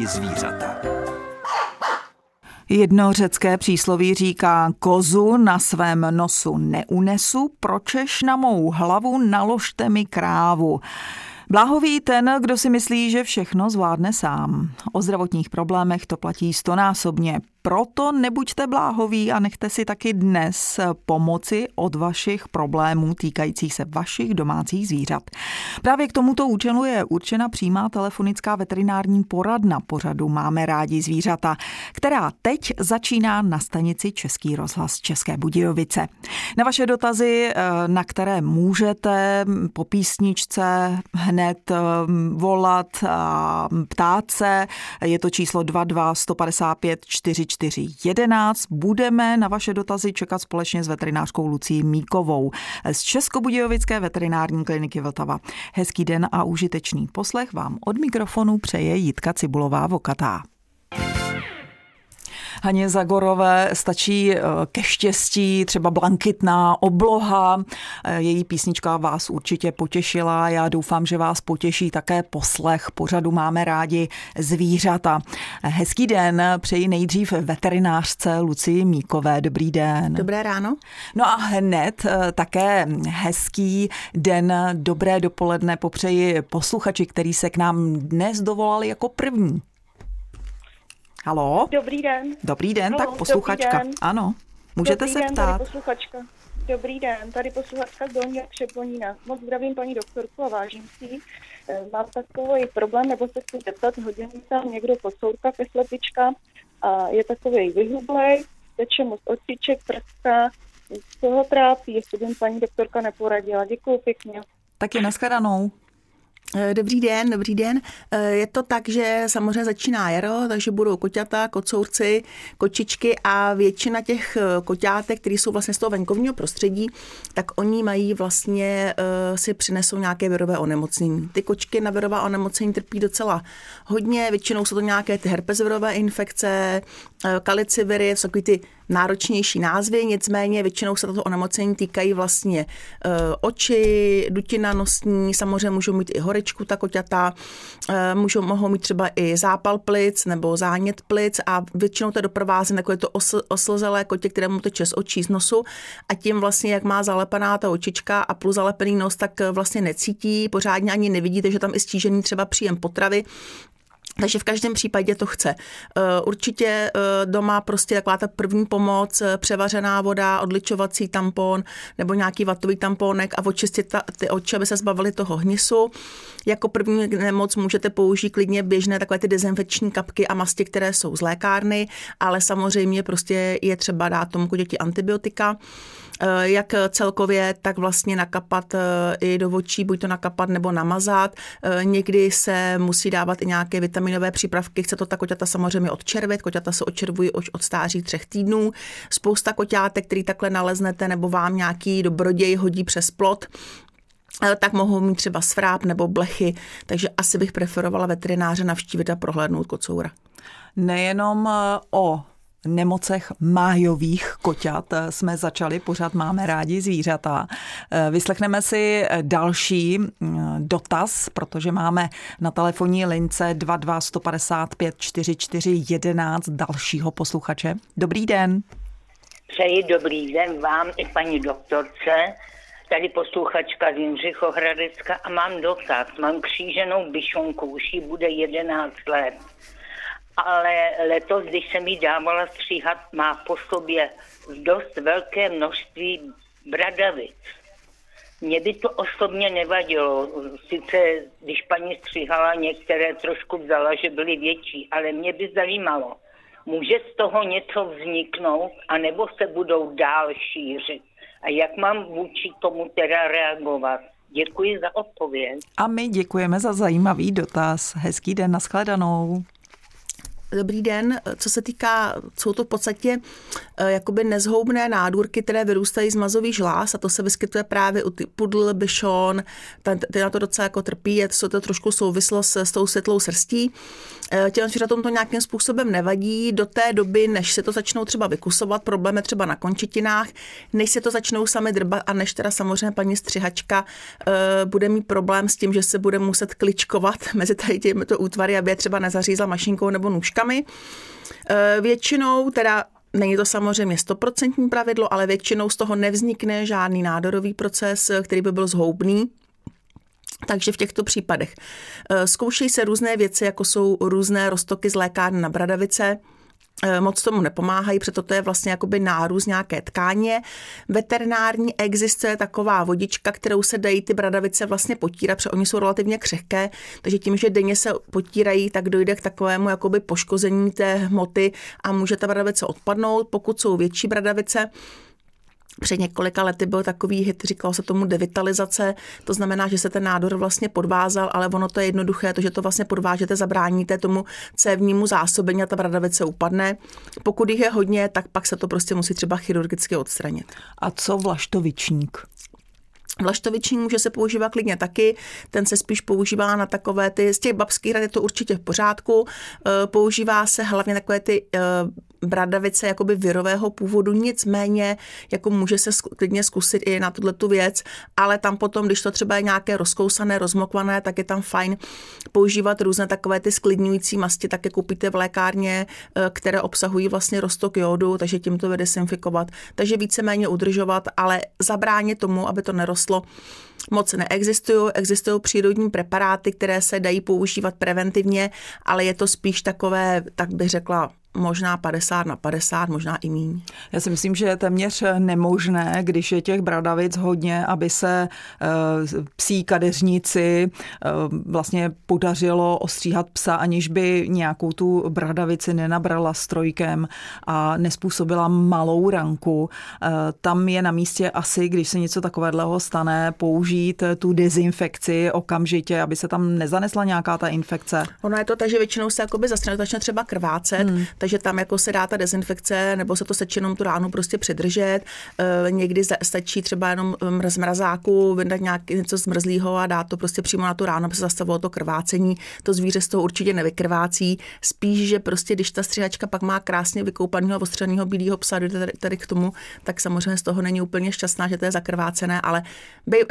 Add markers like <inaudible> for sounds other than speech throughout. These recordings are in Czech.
rádi zvířata. Jedno řecké přísloví říká, kozu na svém nosu neunesu, pročeš na mou hlavu naložte mi krávu. Bláhový ten, kdo si myslí, že všechno zvládne sám. O zdravotních problémech to platí stonásobně. Proto nebuďte bláhoví a nechte si taky dnes pomoci od vašich problémů týkajících se vašich domácích zvířat. Právě k tomuto účelu je určena přímá telefonická veterinární poradna pořadu Máme rádi zvířata, která teď začíná na stanici Český rozhlas České Budějovice. Na vaše dotazy, eh, na které můžete po písničce hned eh, volat a ptát se, je to číslo 22 155 4 411. Budeme na vaše dotazy čekat společně s veterinářkou Lucí Míkovou z Českobudějovické veterinární kliniky Vltava. Hezký den a užitečný poslech vám od mikrofonu přeje Jitka Cibulová Vokatá. Haně Zagorové stačí eh, ke štěstí, třeba blankitná obloha. Eh, její písnička vás určitě potěšila. Já doufám, že vás potěší také poslech. Pořadu máme rádi zvířata. Hezký den, přeji nejdřív veterinářce Lucii Míkové. Dobrý den. Dobré ráno. No a hned eh, také hezký den, dobré dopoledne popřeji posluchači, který se k nám dnes dovolali jako první. Halo? Dobrý den. Dobrý den, Halo, tak posluchačka. Den. Ano, můžete dobrý se den, ptát. Tady posluchačka. Dobrý den, tady posluchačka z Dolního Křeponína. Moc zdravím paní doktorku a vážím si. Eh, mám takový problém, nebo se chci zeptat, hodně tam někdo podsourka ke slepička a je takový vyhublej, teče mu z očiček, prska, z toho trápí, jestli by paní doktorka neporadila. Děkuji pěkně. Taky nashledanou. Eh, dobrý den, dobrý den. Eh, je to tak, že samozřejmě začíná jaro, takže budou koťata, kocourci, kočičky a většina těch eh, koťátek, které jsou vlastně z toho venkovního prostředí, tak oni mají vlastně, si přinesou nějaké virové onemocnění. Ty kočky na virová onemocnění trpí docela hodně, většinou jsou to nějaké ty herpesvirové infekce, kaliciviry, jsou takový ty náročnější názvy, nicméně většinou se tato onemocnění týkají vlastně oči, dutina nosní, samozřejmě můžou mít i horečku ta koťata, můžou, mohou mít třeba i zápal plic nebo zánět plic a většinou to je doprovázen jako je to osl, oslzelé kotě, kterému teče z očí, z nosu a tím vlastně, jak má zalepená ta očička a plus zalepený nos, tak vlastně necítí, pořádně ani nevidíte, že tam i stížený třeba příjem potravy, takže v každém případě to chce. Eh, určitě eh, doma prostě taková ta první pomoc, eh, převařená voda, odličovací tampon nebo nějaký vatový tamponek a očistit ta, ty oči, aby se zbavili toho hnisu. Jako první nemoc můžete použít klidně běžné takové ty dezinfekční kapky a masti, které jsou z lékárny, ale samozřejmě prostě je třeba dát tomu děti antibiotika. Eh, jak celkově, tak vlastně nakapat eh, i do očí, buď to nakapat nebo namazat. Eh, někdy se musí dávat i nějaké vitaminové přípravky, chce to ta koťata samozřejmě odčervit, koťata se odčervují už od stáří třech týdnů. Spousta koťátek, který takhle naleznete, nebo vám nějaký dobroděj hodí přes plot, tak mohou mít třeba svráp nebo blechy, takže asi bych preferovala veterináře navštívit a prohlédnout kocoura. Nejenom o nemocech májových koťat jsme začali, pořád máme rádi zvířata. Vyslechneme si další mm, dotaz, protože máme na telefonní lince 22 155 44 11 dalšího posluchače. Dobrý den. Přeji dobrý den vám i paní doktorce. Tady posluchačka z Jindřichohradecka a mám dotaz. Mám kříženou byšonku, už jí bude 11 let ale letos, když jsem jí dávala stříhat, má po sobě dost velké množství bradavic. Mně by to osobně nevadilo. Sice, když paní stříhala, některé trošku vzala, že byly větší, ale mě by zajímalo, může z toho něco vzniknout, anebo se budou dál šířit? A jak mám vůči tomu teda reagovat? Děkuji za odpověď. A my děkujeme za zajímavý dotaz. Hezký den, nashledanou. Dobrý den. Co se týká, jsou to v podstatě eh, jakoby nezhoubné nádůrky, které vyrůstají z mazových žláz a to se vyskytuje právě u pudl, byšon, ty na to docela jako trpí, je to, trošku souvislo s, s tou světlou srstí. Eh, těm zvířatům to nějakým způsobem nevadí do té doby, než se to začnou třeba vykusovat, problémy třeba na končetinách, než se to začnou sami drbat a než teda samozřejmě paní střihačka uh, bude mít problém s tím, že se bude muset kličkovat <laughs> mezi tady těmito útvary, aby je třeba nezařízla mašinkou nebo nůžkami. Uh, většinou teda Není to samozřejmě stoprocentní pravidlo, ale většinou z toho nevznikne žádný nádorový proces, který by byl zhoubný. Takže v těchto případech eh, zkoušejí se různé věci, jako jsou různé roztoky z lékárny na bradavice, eh, moc tomu nepomáhají, proto to je vlastně jakoby nárůst nějaké tkáně. Veterinární existuje taková vodička, kterou se dají ty bradavice vlastně potírat, protože oni jsou relativně křehké, takže tím, že denně se potírají, tak dojde k takovému jakoby poškození té hmoty a může ta bradavice odpadnout. Pokud jsou větší bradavice, před několika lety byl takový hit, říkalo se tomu devitalizace, to znamená, že se ten nádor vlastně podvázal, ale ono to je jednoduché, to, že to vlastně podvážete, zabráníte tomu cévnímu zásobení a ta bradavice upadne. Pokud jich je hodně, tak pak se to prostě musí třeba chirurgicky odstranit. A co vlaštovičník? Vlaštovičník může se používat klidně taky, ten se spíš používá na takové ty, z těch babských rad je to určitě v pořádku, e, používá se hlavně takové ty e, bradavice jakoby virového původu, nicméně jako může se klidně zkusit i na tuhle tu věc, ale tam potom, když to třeba je nějaké rozkousané, rozmokvané, tak je tam fajn používat různé takové ty sklidňující masti, také koupíte v lékárně, e, které obsahují vlastně roztok jodu, takže tím to vydesinfikovat. Takže víceméně udržovat, ale zabránit tomu, aby to nerostlo moc neexistují. Existují přírodní preparáty, které se dají používat preventivně, ale je to spíš takové, tak bych řekla, možná 50 na 50, možná i míň. Já si myslím, že je téměř nemožné, když je těch bradavic hodně, aby se uh, psí kadeřníci uh, vlastně podařilo ostříhat psa, aniž by nějakou tu bradavici nenabrala strojkem a nespůsobila malou ranku. Uh, tam je na místě asi, když se něco takového stane, použít tu dezinfekci okamžitě, aby se tam nezanesla nějaká ta infekce. Ono je to tak, že většinou se jakoby zastane, začne třeba krvácet, hmm takže tam jako se dá ta dezinfekce nebo se to stačí jenom tu ránu prostě přidržet. E, někdy stačí třeba jenom z mrazáku vydat nějaký něco zmrzlého a dát to prostě přímo na tu ránu, aby se zastavilo to krvácení. To zvíře z toho určitě nevykrvácí. Spíš, že prostě když ta stříhačka pak má krásně vykoupaného a ostřeného bílého psa tady, tady k tomu, tak samozřejmě z toho není úplně šťastná, že to je zakrvácené, ale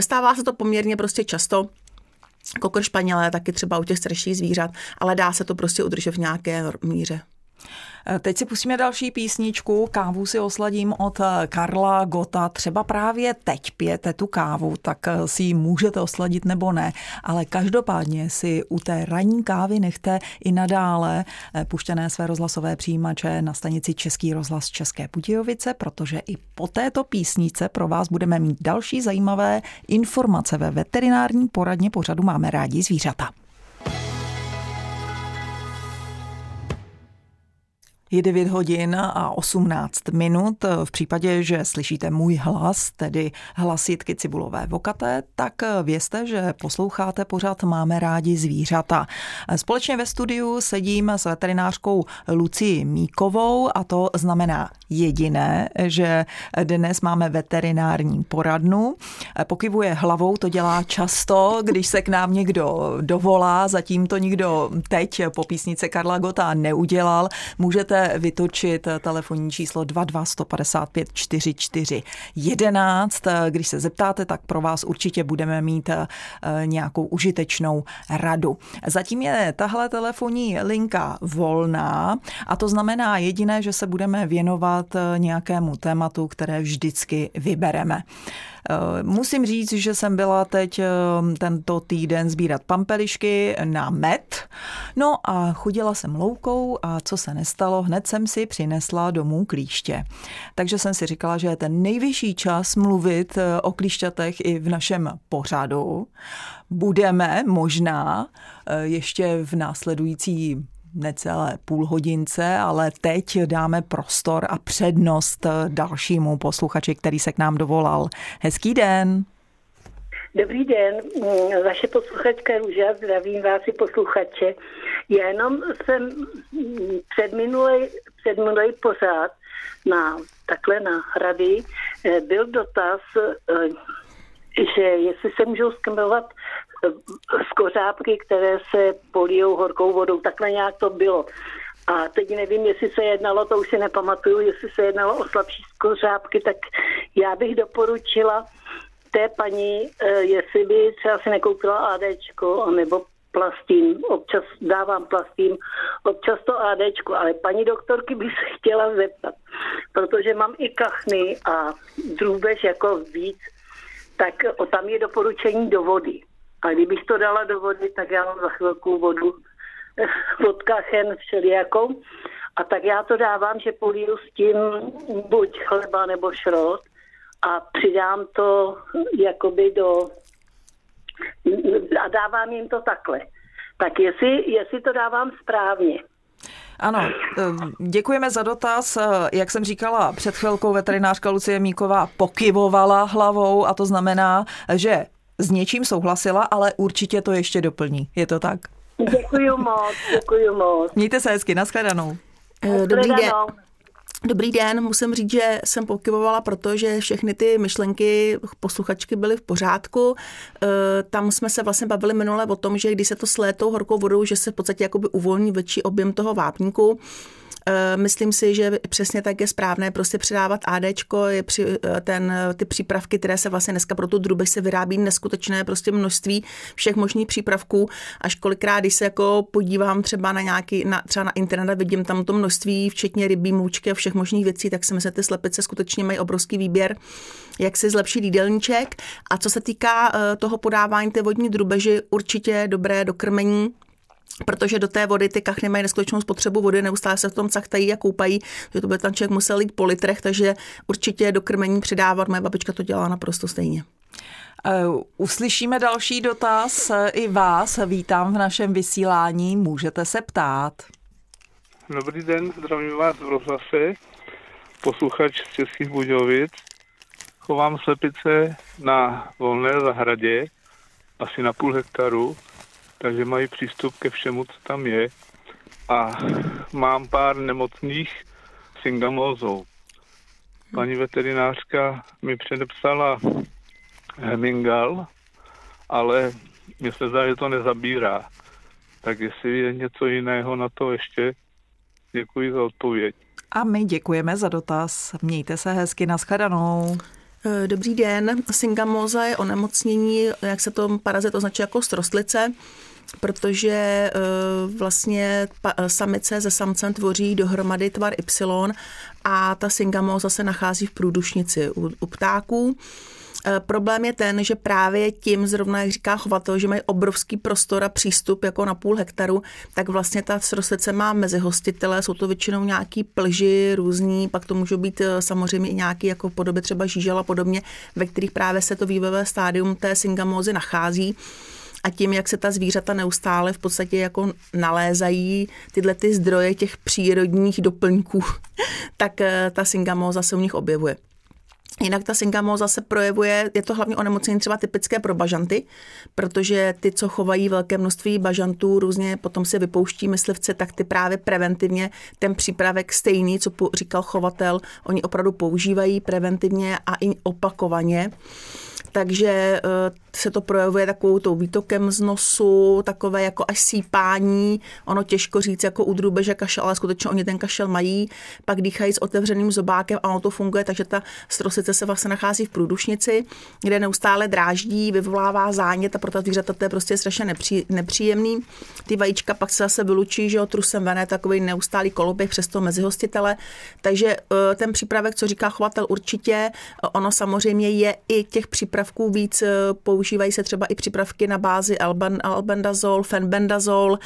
stává se to poměrně prostě často kokr španělé, taky třeba u těch starších zvířat, ale dá se to prostě udržet v nějaké míře. Eh, teď si pustíme další písničku. Kávu si osladím od eh, Karla Gota. Třeba právě teď pijete tu kávu, tak eh, si ji můžete osladit nebo ne. Ale každopádně si u té ranní kávy nechte i nadále puštěné své rozhlasové přijímače na stanici Český rozhlas České Budějovice, protože i po této písnice pro vás budeme mít další zajímavé informace ve veterinární poradně pořadu Máme rádi zvířata. Je 9 hodin a 18 minut. V případě, že slyšíte můj hlas, tedy hlas Jitky Cibulové Vokaté, tak vězte, že posloucháte pořád Máme rádi zvířata. Společně ve studiu sedím s veterinářkou Lucí Míkovou a to znamená jediné, že dnes máme veterinární poradnu. Pokyvuje hlavou, to dělá často, když se k nám někdo dovolá, zatím to nikdo teď po písnice Karla Gota neudělal. Můžete vytočit telefonní číslo 22 155 44 11. Když se zeptáte, tak pro vás určitě budeme mít eh, nějakou užitečnou radu. Zatím je tahle telefonní linka volná a to znamená jediné, že se budeme věnovat eh, nějakému tématu, které vždycky vybereme. Eh, musím říct, že jsem byla teď eh, tento týden sbírat pampelišky na med. No a chodila jsem loukou a co se nestalo, hned jsem si přinesla domů klíště. Takže jsem si říkala, že je ten nejvyšší čas mluvit eh, o klíšťatech i v našem pořadu. Budeme možná ještě v následující necelé půl hodince, ale teď dáme prostor a přednost dalšímu posluchači, který se k nám dovolal. Hezký den. Dobrý den, vaše posluchačka Růža, zdravím vás i posluchače. Jenom jsem před minulý, před minulý pořád na, takhle na hrady eh, byl dotaz, eh, že jestli se můžou skemovat skořápky, které se polijou horkou vodou. Takhle nějak to bylo. A teď nevím, jestli se jednalo, to už si nepamatuju, jestli se jednalo o slabší skořápky, tak já bych doporučila té paní, eh, jestli by třeba si nekoupila ADčko, nebo plastín, občas dávám plastín, občas to ADčko, ale paní doktorky by se chtěla zeptat, protože mám i kachny a drůbež jako víc, tak tam je doporučení do vody. A kdybych to dala do vody, tak já mám za chvilku vodu od kachen všelijakou. A tak já to dávám, že poliju s tím buď chleba nebo šrot a přidám to jakoby do a dávám jim to takhle. Tak jestli, jestli to dávám správně. Ano, eh, děkujeme za dotaz. Eh, jak jsem říkala, před chvilkou veterinářka Lucie Míková pokyvovala hlavou a to znamená, že s něčím souhlasila, ale určitě to ještě doplní. Je to tak? Děkuji moc, děkuji moc. Mějte se hezky, nashledanou. Eh, dobrý den. Dobrý den, musím říct, že jsem pokyvovala, protože všechny ty myšlenky posluchačky byly v pořádku. E, tam jsme se vlastně bavili minule o tom, že když se to slétou horkou vodou, že se v podstatě jakoby uvolní větší objem toho vápníku. Eh, myslím si, že přesně tak je správné prostě přidávat AD, je při, eh, ten, ty přípravky, které se vlastně dneska pro tu drubež se vyrábí neskutečné prostě množství všech možných přípravků. Až kolikrát, když se jako podívám třeba na nějaký, na, třeba na internet a vidím tam to množství, včetně rybí, moučky a všech možných věcí, tak si myslím, že ty slepice skutečně mají obrovský výběr, jak si zlepšit jídelníček. A co se týká eh, toho podávání té vodní drubeži, určitě dobré dokrmení, protože do té vody ty kachny mají neskutečnou spotřebu vody, neustále se v tom cachtají a koupají, že to by tam člověk musel jít po litrech, takže určitě do krmení přidávat. Moje babička to dělá naprosto stejně. Uh, uslyšíme další dotaz i vás. Vítám v našem vysílání. Můžete se ptát. Dobrý den, zdravím vás v rozhlase. Posluchač z Českých Budějovic. Chovám slepice na volné zahradě, asi na půl hektaru takže mají přístup ke všemu, co tam je. A mám pár nemocných syngamózou. Paní veterinářka mi předepsala Hemingal, ale mě se zdá, že to nezabírá. Tak jestli je něco jiného na to ještě, děkuji za odpověď. A my děkujeme za dotaz. Mějte se hezky, naschledanou. Dobrý den. Syngamoza je onemocnění, jak se to parazit označuje jako strostlice protože eh, vlastně samice se samcem tvoří dohromady tvar Y a ta syngamóza se nachází v průdušnici u, u ptáků. Eh, problém je ten, že právě tím zrovna, jak říká chovatel, že mají obrovský prostor a přístup jako na půl hektaru, tak vlastně ta srostlice má mezi hostitele, jsou to většinou nějaký plži různý, pak to můžou být eh, samozřejmě i nějaký jako podoby třeba žížela podobně, ve kterých právě se to vývojové stádium té syngamózy nachází a tím, jak se ta zvířata neustále v podstatě jako nalézají tyhle ty zdroje těch přírodních doplňků, <laughs> tak eh, ta syngamóza se u nich objevuje. Jinak ta syngamóza se projevuje, je to hlavně onemocnění třeba typické pro bažanty, protože ty, co chovají velké množství bažantů, různě potom se vypouští myslivce, tak ty právě preventivně ten přípravek stejný, co říkal chovatel, oni opravdu používají preventivně a i opakovaně. Takže eh, se to projevuje takovou tou výtokem z nosu, takové jako až sípání, ono těžko říct jako u drůbeže kašel, ale skutečně oni ten kašel mají, pak dýchají s otevřeným zobákem a ono to funguje, takže ta strosice se vlastně nachází v průdušnici, kde neustále dráždí, vyvolává zánět a pro ta zvířata to je prostě strašně nepří, nepříjemný. Ty vajíčka pak se zase vylučí, že jo, trusem vené, takový neustálý koloběh přes to mezihostitele, takže eh, ten přípravek, co říká chovatel, určitě, ono samozřejmě je i těch přípravků víc, eh, používají se třeba i přípravky na bázi albendazol, fenbendazol,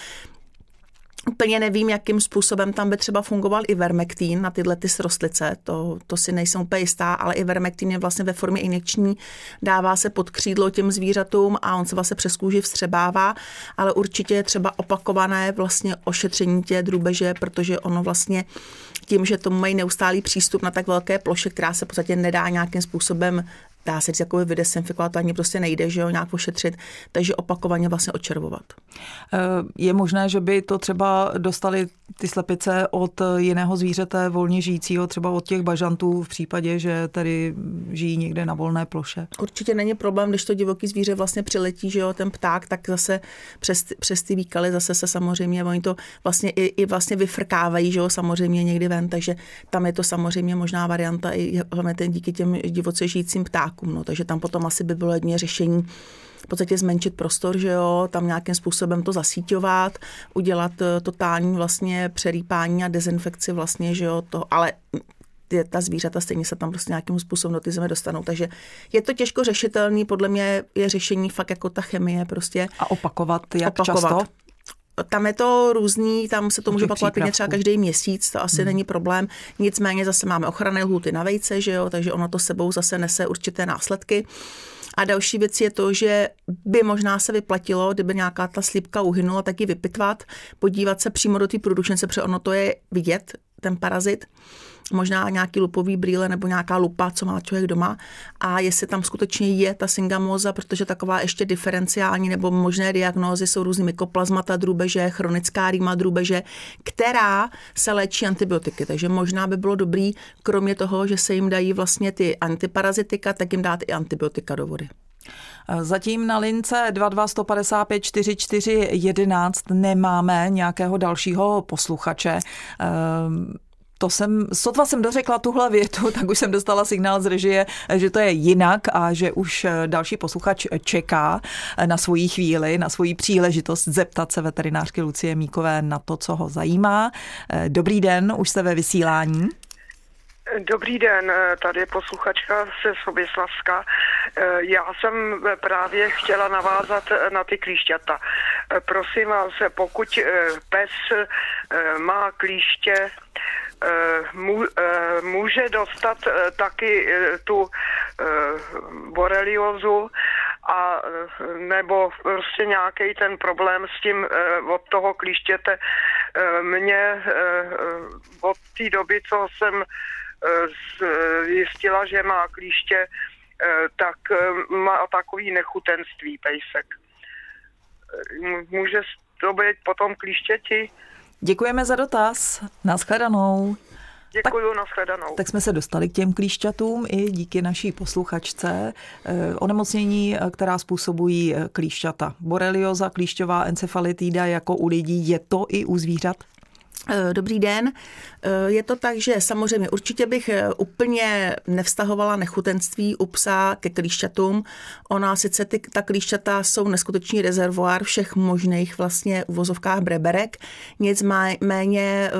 Úplně nevím, jakým způsobem tam by třeba fungoval i vermektín na tyhle ty srostlice, to, to si nejsem úplně jistá, ale i vermektín je vlastně ve formě injekční, dává se pod křídlo těm zvířatům a on se vlastně přes kůži vstřebává, ale určitě je třeba opakované vlastně ošetření tě drůbeže, protože ono vlastně tím, že tomu mají neustálý přístup na tak velké ploše, která se v podstatě nedá nějakým způsobem dá se říct, jako vydesinfikovat, to ani prostě nejde, že jo, nějak ošetřit, takže opakovaně vlastně očervovat. Eh, je možné, že by to třeba dostali ty slepice od jiného zvířete volně žijícího, třeba od těch bažantů v případě, že tady žijí někde na volné ploše? Určitě není problém, když to divoký zvíře vlastně přiletí, že jo, ten pták, tak zase přes, přes ty výkaly zase se samozřejmě, oni to vlastně i, i vlastně vyfrkávají, že jo, samozřejmě někdy ven, takže tam je to samozřejmě možná varianta i hlavně ten díky těm divoce žijícím ptákům, no, takže tam potom asi by bylo jedně řešení v podstatě zmenšit prostor, že jo, tam nějakým způsobem to zasíťovat, udělat eh, totální vlastně přerýpání a dezinfekci vlastně, že jo, to, ale ty, ta zvířata stejně se tam prostě nějakým způsobem do ty zeme dostanou. Takže je to těžko řešitelný, podle mě je řešení fakt jako ta chemie prostě. A opakovat jak opakovat. často? Tam je to různý, tam se to může opakovat třeba každý měsíc, to asi hmm. není problém. Nicméně zase máme ochranné lhuty na vejce, že jo, takže ono to sebou zase nese určité následky. A další věc je to, že by možná se vyplatilo, kdyby nějaká ta slípka uhynula, tak ji vypitvat, podívat se přímo do té produkčnice, protože ono to je vidět, ten parazit možná nějaký lupový brýle nebo nějaká lupa, co má člověk doma a jestli tam skutečně je ta syngamóza, protože taková ještě diferenciální nebo možné diagnózy jsou různý mykoplazmata drůbeže, chronická rýma drůbeže, která se léčí antibiotiky. Takže možná by bylo dobrý, kromě toho, že se jim dají vlastně ty antiparazitika, tak jim dát i antibiotika do vody. Zatím na lince 22 155 44 11 nemáme nějakého dalšího posluchače. Ehm, to jsem, sotva jsem dořekla tuhle větu, <laughs> tak už jsem dostala signál z režie, že to je jinak a že už další posluchač čeká na svoji chvíli, na svoji příležitost zeptat se veterinářky Lucie Míkové na to, co ho zajímá. Dobrý den, už jste ve vysílání. Dobrý den, tady je posluchačka ze Soběslavska. Já jsem právě chtěla navázat na ty klíšťata. Prosím vás, pokud pes má klíště, Eh, eh, může dostat eh, taky tu boreliozu a nebo prostě nějaký ten problém s tím od toho klíštěte. Mě od té doby, co jsem zjistila, že má klíště, tak má takový nechutenství pejsek. Může to být potom klíštěti? Děkujeme za dotaz. Naschledanou. Děkuji, tak, nashledanou. Tak jsme se dostali k těm klíšťatům i díky naší posluchačce. Eh, onemocnění, eh, která způsobují eh, klíšťata. Borelioza, klíšťová encefalitída jako u lidí, je to i u zvířat? Eh, dobrý den. Eh, je to tak, že samozřejmě určitě bych eh, úplně nevztahovala nechutenství u psa ke klíšťatům. Ona sice ty, ta klíšťata jsou neskutečný rezervoár všech možných vlastně uvozovkách breberek, nicméně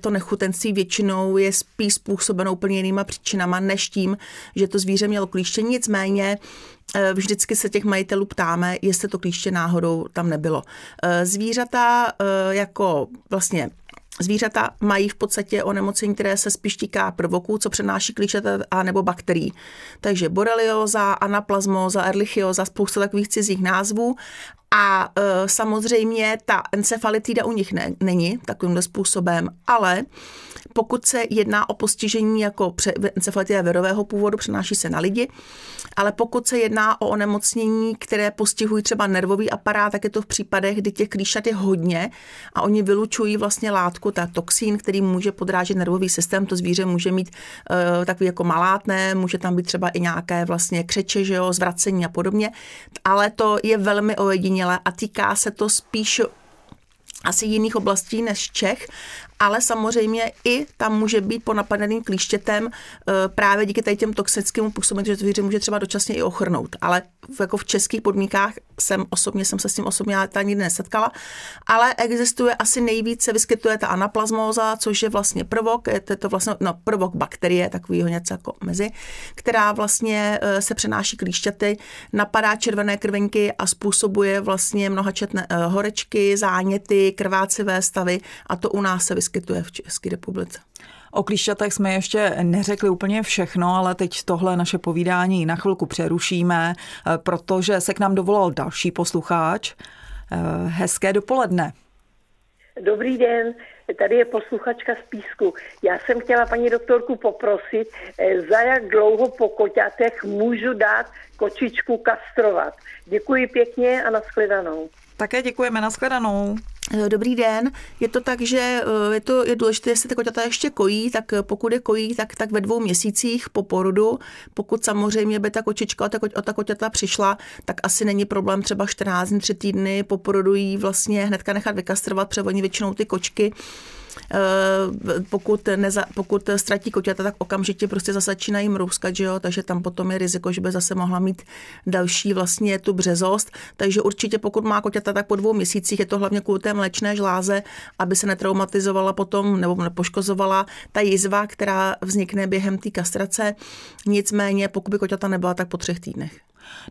to nechutenství většinou je spíš způsobeno úplně jinýma příčinama, než tím, že to zvíře mělo klíště. Nicméně Vždycky se těch majitelů ptáme, jestli to klíště náhodou tam nebylo. Zvířata jako vlastně Zvířata mají v podstatě onemocnění, které se spíš týká prvoků, co přenáší klíčata a nebo bakterií. Takže borelioza, anaplazmóza, erlichioza, spousta takových cizích názvů a e, samozřejmě ta encefalitida u nich ne, není takovýmhle způsobem, ale pokud se jedná o postižení jako encefalitida verového původu, přenáší se na lidi, ale pokud se jedná o onemocnění, které postihují třeba nervový aparát, tak je to v případech, kdy těch klíšat je hodně a oni vylučují vlastně látku, ta toxín, který může podrážet nervový systém. To zvíře může mít uh, takový jako malátné, může tam být třeba i nějaké vlastně křeče, že jo, zvracení a podobně, ale to je velmi ojedinělé a týká se to spíš asi jiných oblastí než Čech ale samozřejmě i tam může být po napadeným klíštětem eh, právě díky těm toxickým působení, že zvíře může třeba dočasně i ochrnout. Ale jako v českých podmínkách jsem osobně jsem se s tím osobně ani nikdy nesetkala, ale existuje asi nejvíce, vyskytuje ta anaplazmóza, což je vlastně prvok, je to, to vlastně no, prvok bakterie, takovýho něco jako mezi, která vlastně eh, se přenáší klíšťaty, napadá červené krvinky a způsobuje vlastně mnohačetné eh, horečky, záněty, krvácivé stavy a to u nás se vyskytuje v České republice. O klíšťatech jsme ještě neřekli úplně všechno, ale teď tohle naše povídání na chvilku přerušíme, eh, protože se k nám dovolal další poslucháč. Eh, hezké dopoledne. Dobrý den, tady je posluchačka z Písku. Já jsem chtěla paní doktorku poprosit, eh, za jak dlouho po koťatech můžu dát kočičku kastrovat. Děkuji pěkně a nashledanou. Také děkujeme, nashledanou. Eh, dobrý den. Je to tak, že eh, je, to, je důležité, jestli ty koťata ještě kojí, tak eh, pokud je kojí, tak, tak ve dvou měsících po porodu, pokud samozřejmě by ta kočička o ta, o ta koťata přišla, tak asi není problém třeba 14 dní, 3 týdny po porodu jí vlastně hnedka nechat vykastrovat, protože oni většinou ty kočky pokud, neza, pokud ztratí koťata, tak okamžitě prostě zase začínají mrouskat, že jo? takže tam potom je riziko, že by zase mohla mít další vlastně tu březost. Takže určitě pokud má koťata, tak po dvou měsících je to hlavně kvůli té mléčné žláze, aby se netraumatizovala potom nebo nepoškozovala ta jizva, která vznikne během té kastrace. Nicméně, pokud by koťata nebyla, tak po třech týdnech.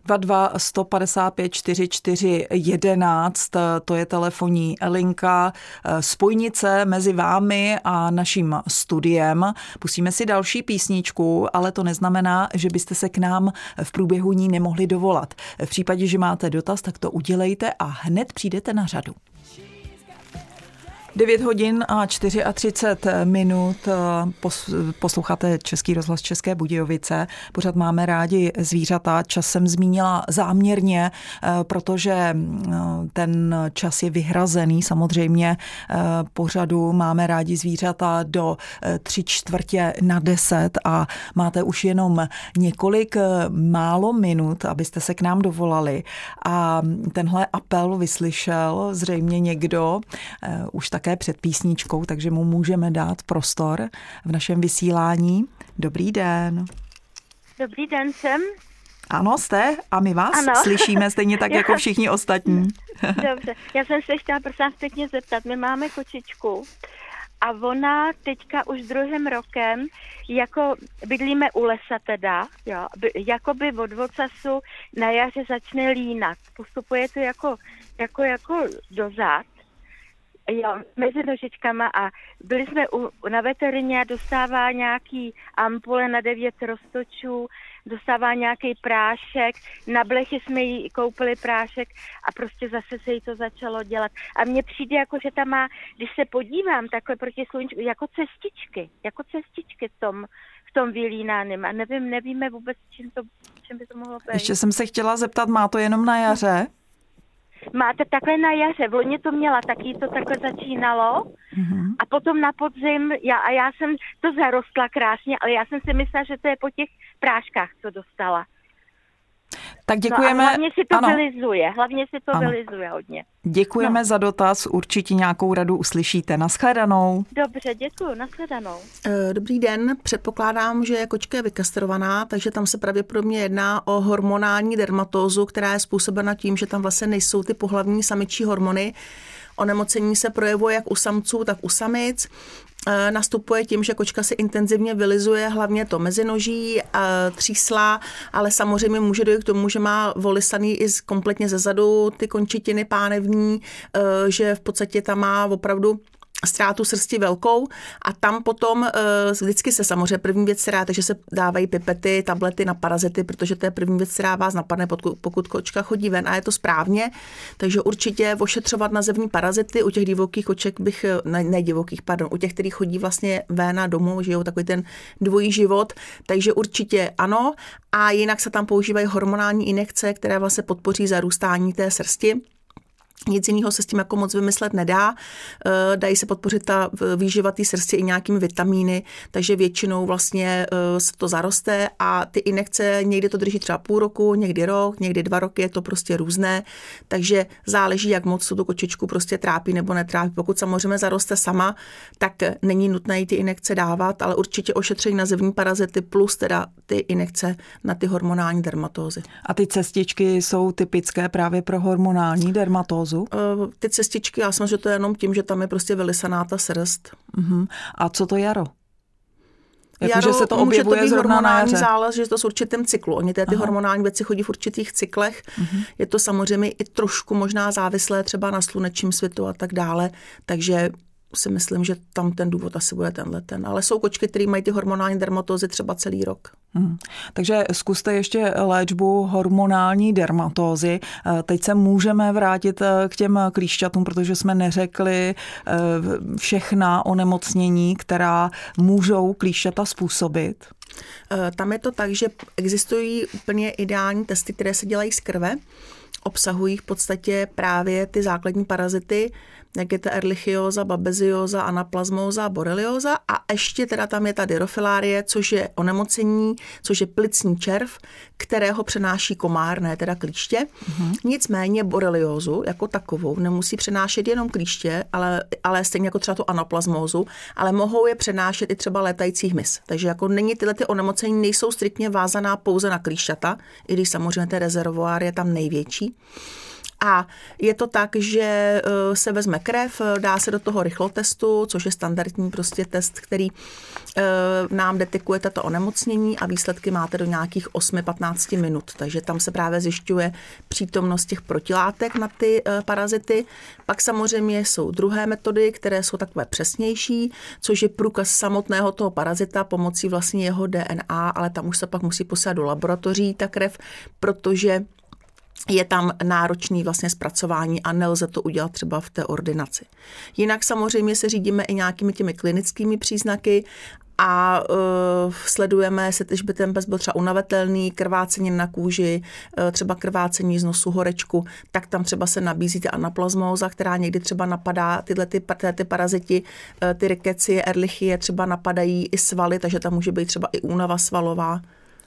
22 155 44 11, to je telefonní linka, spojnice mezi vámi a naším studiem. Pustíme si další písničku, ale to neznamená, že byste se k nám v průběhu ní nemohli dovolat. V případě, že máte dotaz, tak to udělejte a hned přijdete na řadu. 9 hodin a 34 minut posloucháte Český rozhlas České Budějovice. Pořád máme rádi zvířata. Čas jsem zmínila záměrně, eh, protože eh, ten čas je vyhrazený. Samozřejmě eh, pořadu máme rádi zvířata do tři čtvrtě na deset a máte už jenom několik málo minut, abyste se k nám dovolali. A tenhle apel vyslyšel zřejmě někdo už tak také před písničkou, takže mu můžeme dát prostor v našem vysílání. Dobrý den. Dobrý den, jsem. Ano, jste a my vás ano. slyšíme stejně tak <laughs> jako všichni ostatní. <laughs> Dobře, já jsem se chtěla prosím pěkně zeptat. My máme kočičku a ona teďka už druhým rokem, jako bydlíme u lesa teda, jo, jako by od ocasu na jaře začne línat. Postupuje to jako, jako, jako dozad Jo, mezi nožičkama a byli jsme u, na veterině a dostává nějaký ampule na devět roztočů, dostává nějaký prášek, na blechy jsme jí koupili prášek a prostě zase se jí to začalo dělat. A mně přijde jako, že tam má, když se podívám takhle proti sluníčku, jako cestičky, jako cestičky v tom, v tom vylínáném a nevím, nevíme vůbec, čím, to, čím by to mohlo být. Ještě jsem se chtěla zeptat, má to jenom na jaře? Máte takhle na jaře. V loni to měla, taky to takhle začínalo. Mm-hmm. A potom na podzim, já, a já jsem to zarostla krásně, ale já jsem si myslela, že to je po těch práškách, co dostala. Tak děkujeme. No hlavně si to ano. vylizuje, hlavně si to ano. vylizuje hodně. Děkujeme no. za dotaz, určitě nějakou radu uslyšíte. Naschledanou. Dobře, děkuji, naschledanou. Eh, dobrý den, předpokládám, že kočka je vykastrovaná, takže tam se pravděpodobně jedná o hormonální dermatózu, která je způsobena tím, že tam vlastně nejsou ty pohlavní samičí hormony. Onemocnění se projevuje jak u samců, tak u samic. Eh, nastupuje tím, že kočka si intenzivně vylizuje hlavně to mezinoží, třísla, ale samozřejmě může dojít k tomu, že má volisaný i kompletně ze zadu ty končitiny pánevní, eh, že v podstatě tam má opravdu ztrátu srsti velkou a tam potom uh, vždycky se samozřejmě první věc která, takže se dávají pipety, tablety na parazity, protože to je první věc, která vás napadne, pokud, pokud kočka chodí ven a je to správně. Takže určitě ošetřovat nazevní parazity. U těch divokých koček bych, eh, ne, ne divokých, pardon, u těch, kterých chodí vlastně ven a domů, žijou takový ten dvojí život, takže určitě ano. A jinak se tam používají hormonální injekce, které vlastně podpoří zarůstání té srsti. Nic jiného se s tím jako moc vymyslet nedá. Eh, dají se podpořit ta výživa té srsti i nějakými vitamíny, takže většinou vlastně eh, se to zaroste a ty injekce někdy to drží třeba půl roku, někdy rok, někdy dva roky, je to prostě různé, takže záleží, jak moc tu kočičku prostě trápí nebo netrápí. Pokud samozřejmě zaroste sama, tak není nutné ty injekce dávat, ale určitě ošetření na zevní parazity plus teda ty injekce na ty hormonální dermatózy. A ty cestičky jsou typické právě pro hormonální dermatózu? Mrazu? Uh, ty cestičky, já jsem, že to je jenom tím, že tam je prostě vylisaná ta srst. Uh-huh. A co to jaro? Jako, jaro, že se to objevuje může to být hormonální zálež, že to s určitým cyklu. Oni ty, ty hormonální věci chodí v určitých cyklech. Uh-huh. Je to samozřejmě i trošku možná závislé třeba na slunečním světu a tak dále. Takže si myslím, že tam ten důvod asi bude tenhle ten. Ale jsou kočky, které mají ty hormonální dermatózy třeba celý rok. Hmm. Takže zkuste ještě léčbu hormonální dermatózy. Eh, teď se můžeme vrátit eh, k těm klíšťatům, protože jsme neřekli eh, všechna onemocnění, která můžou klíšťata způsobit. Tam je to tak, že existují úplně ideální testy, které se dělají z krve obsahují v podstatě právě ty základní parazity, jak je erlichioza, babezioza, anaplasmóza, borelioza a ještě teda tam je ta dyrofilárie, což je onemocnění, což je plicní červ, kterého přenáší komár, ne teda klíště. Mm-hmm. Nicméně boreliózu jako takovou nemusí přenášet jenom klíště, ale, ale stejně jako třeba tu anaplasmózu, ale mohou je přenášet i třeba létající hmyz. Takže jako není tyhle ty onemocnění nejsou striktně vázaná pouze na klíšťata, i když samozřejmě ten rezervoár je tam největší. A je to tak, že eh, se vezme krev, dá se do toho rychlotestu, což je standardní prostě test, který eh, nám detekuje tato onemocnění a výsledky máte do nějakých 8-15 minut. Takže tam se právě zjišťuje přítomnost těch protilátek na ty eh, parazity. Pak samozřejmě jsou druhé metody, které jsou takové přesnější, což je průkaz samotného toho parazita pomocí vlastně jeho DNA, ale tam už se pak musí poslat do laboratoří ta krev, protože je tam náročný vlastně zpracování a nelze to udělat třeba v té ordinaci. Jinak samozřejmě se řídíme i nějakými těmi klinickými příznaky a uh, sledujeme, se, když by ten pes byl třeba unavatelný, krvácení na kůži, uh, třeba krvácení z nosu, horečku, tak tam třeba se nabízí ta anaplazmóza, která někdy třeba napadá tyhle ty, tyhle ty paraziti, uh, ty rikecie, erlichie třeba napadají i svaly, takže tam může být třeba i únava svalová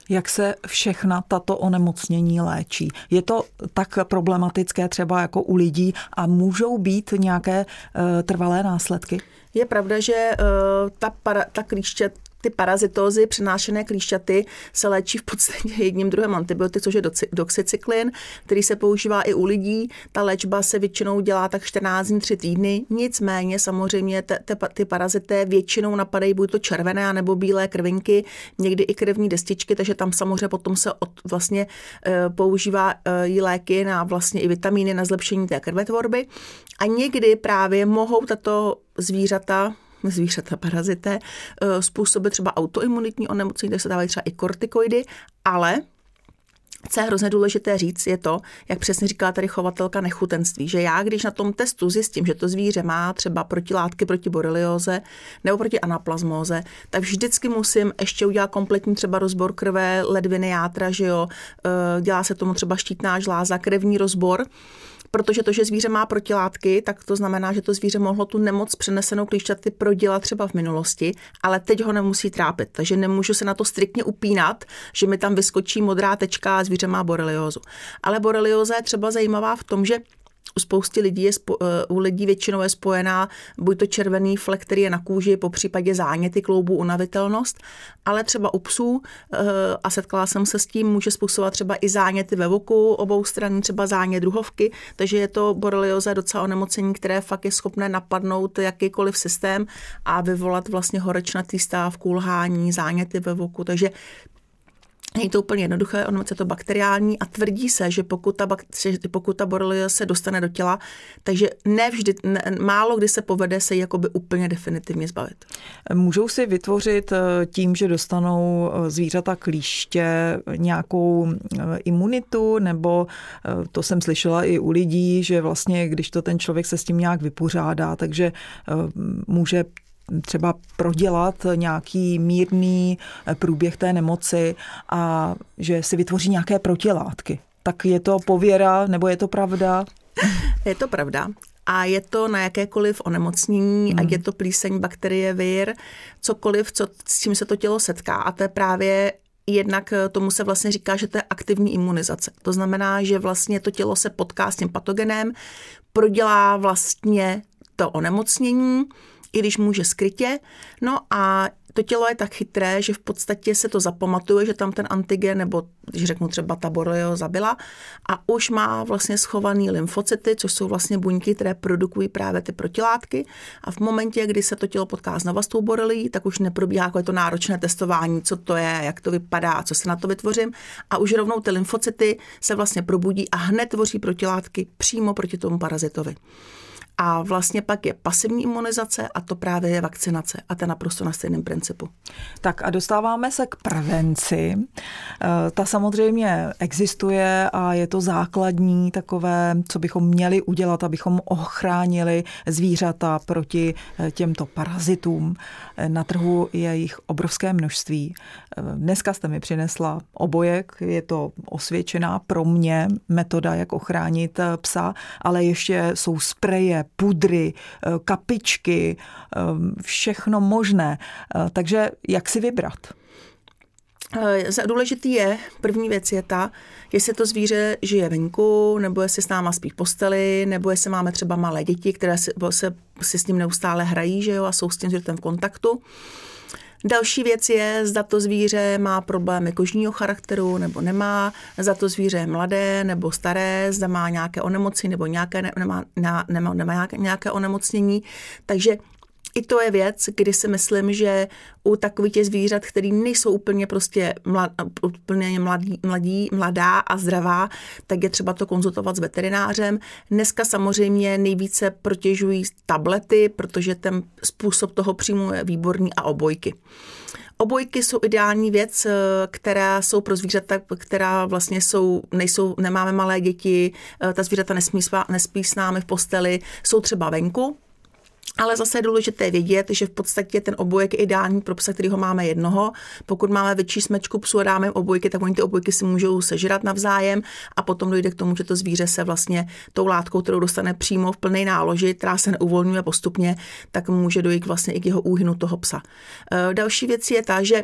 jak se všechna tato onemocnění léčí. Je to tak problematické třeba jako u lidí a můžou být nějaké uh, trvalé následky? Je pravda, že uh, ta, para, ta klíště, ty parazitózy přenášené klíšťaty se léčí v podstatě jedním druhem antibiotik, což je doxycyklin, který se používá i u lidí. Ta léčba se většinou dělá tak 14 dní, 3 týdny. Nicméně samozřejmě te, te, ty parazité většinou napadají buď to červené nebo bílé krvinky, někdy i krevní destičky, takže tam samozřejmě potom se od, vlastně e, používá e, léky na vlastně i vitamíny na zlepšení té krvetvorby. A někdy právě mohou tato zvířata zvířata parazité, eh, způsobit třeba autoimunitní onemocnění, tak se dávají třeba i kortikoidy, ale co je hrozně důležité říct, je to, jak přesně říkala tady chovatelka nechutenství, že já, když na tom testu zjistím, že to zvíře má třeba protilátky proti borelioze nebo proti anaplazmóze, tak vždycky musím ještě udělat kompletní třeba rozbor krve, ledviny, játra, že jo, eh, dělá se tomu třeba štítná žláza, krevní rozbor, protože to, že zvíře má protilátky, tak to znamená, že to zvíře mohlo tu nemoc přenesenou klíšťaty prodělat třeba v minulosti, ale teď ho nemusí trápit. Takže nemůžu se na to striktně upínat, že mi tam vyskočí modrá tečka a zvíře má boreliozu. Ale borelioza je třeba zajímavá v tom, že u spousty lidí je, spo, eh, u lidí většinou je spojená buď to červený flek, který je na kůži, po případě záněty kloubů, unavitelnost, ale třeba u psů, eh, a setkala jsem se s tím, může způsobovat třeba i záněty ve voku obou stran, třeba zánět druhovky, takže je to borelioza docela onemocnění, které fakt je schopné napadnout jakýkoliv systém a vyvolat vlastně horečnatý stav, kulhání, záněty ve voku, takže Není to úplně jednoduché, ono je to bakteriální a tvrdí se, že pokud ta, pokud ta borrelia se dostane do těla, takže nevždy, ne, málo kdy se povede se ji jakoby úplně definitivně zbavit. Můžou si vytvořit eh, tím, že dostanou eh, zvířata klíště nějakou eh, imunitu, nebo to jsem slyšela i u lidí, že vlastně, když to ten člověk se s tím nějak vypořádá, takže může třeba prodělat nějaký mírný eh, průběh té nemoci a že si vytvoří nějaké protilátky. Tak je to pověra nebo je to pravda? Je to pravda a je to na jakékoliv onemocnění, hmm. ať je to plíseň, bakterie, vir, cokoliv, co, s čím se to tělo setká. A to je právě jednak eh, tomu se vlastně říká, že to je aktivní imunizace. To znamená, že vlastně to tělo se potká s tím patogenem, prodělá vlastně to onemocnění, i když může skrytě. No a to tělo je tak chytré, že v podstatě se to zapamatuje, že tam ten antigen, nebo když řeknu třeba ta borelio zabila, a už má vlastně schovaný lymfocyty, což jsou vlastně buňky, které produkují právě ty protilátky. A v momentě, kdy se to tělo potká znova s tou borelií, tak už neprobíhá jako je to náročné testování, co to je, jak to vypadá, co se na to vytvořím. A už rovnou ty lymfocyty se vlastně probudí a hned tvoří protilátky přímo proti tomu parazitovi. A vlastně pak je pasivní imunizace a to právě je vakcinace a to naprosto na stejném principu. Tak a dostáváme se k prevenci. Eh, ta samozřejmě existuje a je to základní takové, co bychom měli udělat, abychom ochránili zvířata proti eh, těmto parazitům. Eh, na trhu je jich obrovské množství. Dneska jste mi přinesla obojek, je to osvědčená pro mě metoda, jak ochránit psa, ale ještě jsou spreje pudry, kapičky, všechno možné. Takže jak si vybrat? Důležitý je, první věc je ta, jestli to zvíře žije venku, nebo jestli s náma spí v posteli, nebo jestli máme třeba malé děti, které si, se, si s ním neustále hrají že jo, a jsou s tím zvířetem v kontaktu. Další věc je, zda to zvíře má problémy kožního charakteru nebo nemá, zda to zvíře je mladé nebo staré, zda má nějaké onemocnění nebo nějaké, nemá, nemá, nemá nějaké onemocnění. Takže i to je věc, kdy si myslím, že u takových těch zvířat, který nejsou úplně prostě mlad, úplně mladí, mladí, mladá a zdravá, tak je třeba to konzultovat s veterinářem. Dneska samozřejmě nejvíce protěžují tablety, protože ten způsob toho příjmu je výborný a obojky. Obojky jsou ideální věc, která jsou pro zvířata, která vlastně jsou, nejsou, nemáme malé děti, ta zvířata nesmí, nespí s námi v posteli, jsou třeba venku, ale zase je důležité vědět, že v podstatě ten obojek je ideální pro psa, který ho máme jednoho. Pokud máme větší smečku psu a dáme obojky, tak oni ty obojky si můžou sežrat navzájem a potom dojde k tomu, že to zvíře se vlastně tou látkou, kterou dostane přímo v plné náloži, která se neuvolňuje postupně, tak může dojít vlastně i k jeho úhynu toho psa. E, další věc je ta, že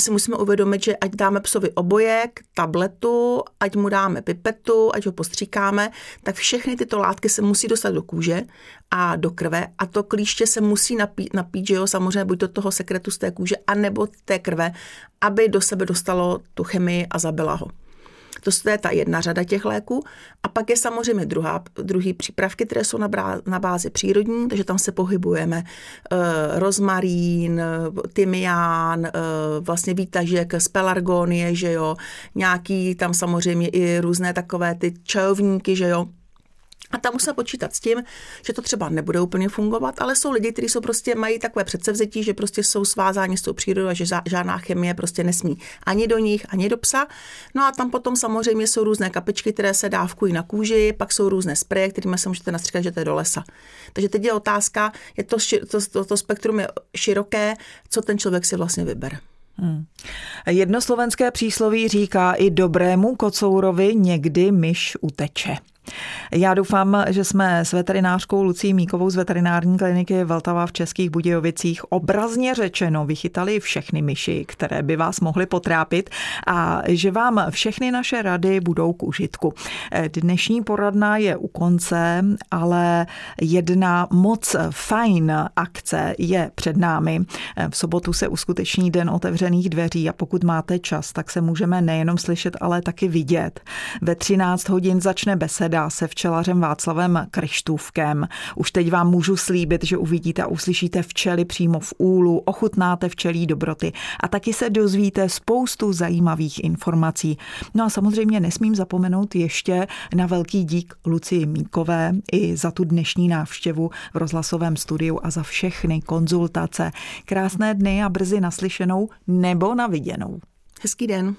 si musíme uvědomit, že ať dáme psovi obojek, tabletu, ať mu dáme pipetu, ať ho postříkáme, tak všechny tyto látky se musí dostat do kůže a do krve a to klíště se musí napít, napít že jo, samozřejmě buď do toho sekretu z té kůže, anebo té krve, aby do sebe dostalo tu chemii a zabila ho. To je ta jedna řada těch léků. A pak je samozřejmě druhá, druhý přípravky, které jsou na, brá, na bázi přírodní, takže tam se pohybujeme e, rozmarín, tymián, e, vlastně výtažek z pelargonie, že jo, nějaký tam samozřejmě i různé takové ty čajovníky, že jo, a tam musíme počítat s tím, že to třeba nebude úplně fungovat, ale jsou lidi, kteří jsou prostě mají takové předsevzetí, že prostě jsou svázáni s tou přírodou a že žádná chemie prostě nesmí ani do nich, ani do psa. No a tam potom samozřejmě jsou různé kapičky, které se dávkují na kůži, pak jsou různé spreje, kterými se můžete nastříkat, že to je do lesa. Takže teď je otázka, je to, to, to, to spektrum je široké, co ten člověk si vlastně vybere. Hmm. Jedno slovenské přísloví říká i dobrému kocourovi někdy myš uteče. Já doufám, že jsme s veterinářkou Lucí Míkovou z veterinární kliniky Vltava v Českých Budějovicích obrazně řečeno vychytali všechny myši, které by vás mohly potrápit a že vám všechny naše rady budou k užitku. Dnešní poradna je u konce, ale jedna moc fajn akce je před námi. V sobotu se uskuteční den otevřených dveří a pokud máte čas, tak se můžeme nejenom slyšet, ale taky vidět. Ve 13 hodin začne beseda Dá se včelařem Václavem Kryštůvkem. Už teď vám můžu slíbit, že uvidíte a uslyšíte včely přímo v úlu, ochutnáte včelí dobroty a taky se dozvíte spoustu zajímavých informací. No a samozřejmě nesmím zapomenout ještě na velký dík Lucii Míkové i za tu dnešní návštěvu v rozhlasovém studiu a za všechny konzultace. Krásné dny a brzy naslyšenou nebo na viděnou. Hezký den.